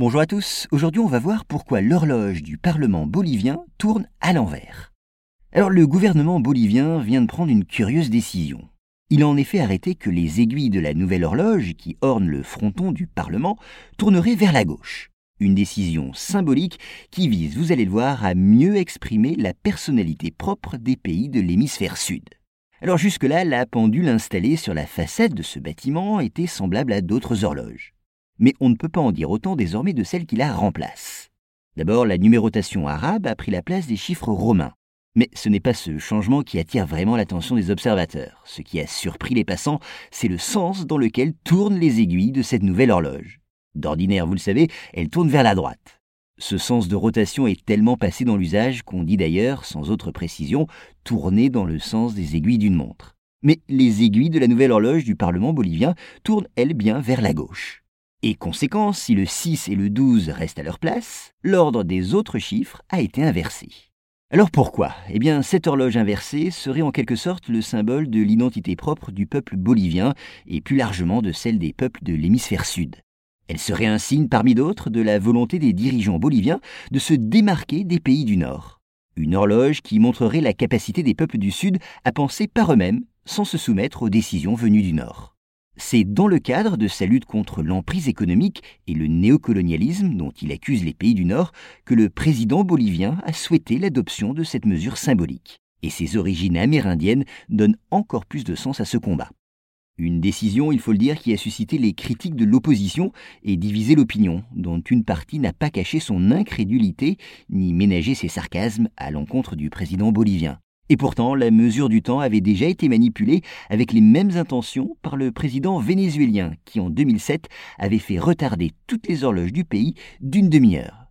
Bonjour à tous, aujourd'hui on va voir pourquoi l'horloge du Parlement bolivien tourne à l'envers. Alors le gouvernement bolivien vient de prendre une curieuse décision. Il a en effet arrêté que les aiguilles de la nouvelle horloge qui orne le fronton du Parlement tourneraient vers la gauche. Une décision symbolique qui vise, vous allez le voir, à mieux exprimer la personnalité propre des pays de l'hémisphère sud. Alors jusque-là, la pendule installée sur la façade de ce bâtiment était semblable à d'autres horloges mais on ne peut pas en dire autant désormais de celle qui la remplace. D'abord, la numérotation arabe a pris la place des chiffres romains. Mais ce n'est pas ce changement qui attire vraiment l'attention des observateurs. Ce qui a surpris les passants, c'est le sens dans lequel tournent les aiguilles de cette nouvelle horloge. D'ordinaire, vous le savez, elle tourne vers la droite. Ce sens de rotation est tellement passé dans l'usage qu'on dit d'ailleurs, sans autre précision, tourner dans le sens des aiguilles d'une montre. Mais les aiguilles de la nouvelle horloge du Parlement bolivien tournent, elles, bien vers la gauche. Et conséquence, si le 6 et le 12 restent à leur place, l'ordre des autres chiffres a été inversé. Alors pourquoi? Eh bien, cette horloge inversée serait en quelque sorte le symbole de l'identité propre du peuple bolivien et plus largement de celle des peuples de l'hémisphère sud. Elle serait un signe parmi d'autres de la volonté des dirigeants boliviens de se démarquer des pays du Nord. Une horloge qui montrerait la capacité des peuples du Sud à penser par eux-mêmes sans se soumettre aux décisions venues du Nord. C'est dans le cadre de sa lutte contre l'emprise économique et le néocolonialisme dont il accuse les pays du Nord que le président bolivien a souhaité l'adoption de cette mesure symbolique. Et ses origines amérindiennes donnent encore plus de sens à ce combat. Une décision, il faut le dire, qui a suscité les critiques de l'opposition et divisé l'opinion, dont une partie n'a pas caché son incrédulité ni ménagé ses sarcasmes à l'encontre du président bolivien. Et pourtant, la mesure du temps avait déjà été manipulée avec les mêmes intentions par le président vénézuélien qui, en 2007, avait fait retarder toutes les horloges du pays d'une demi-heure.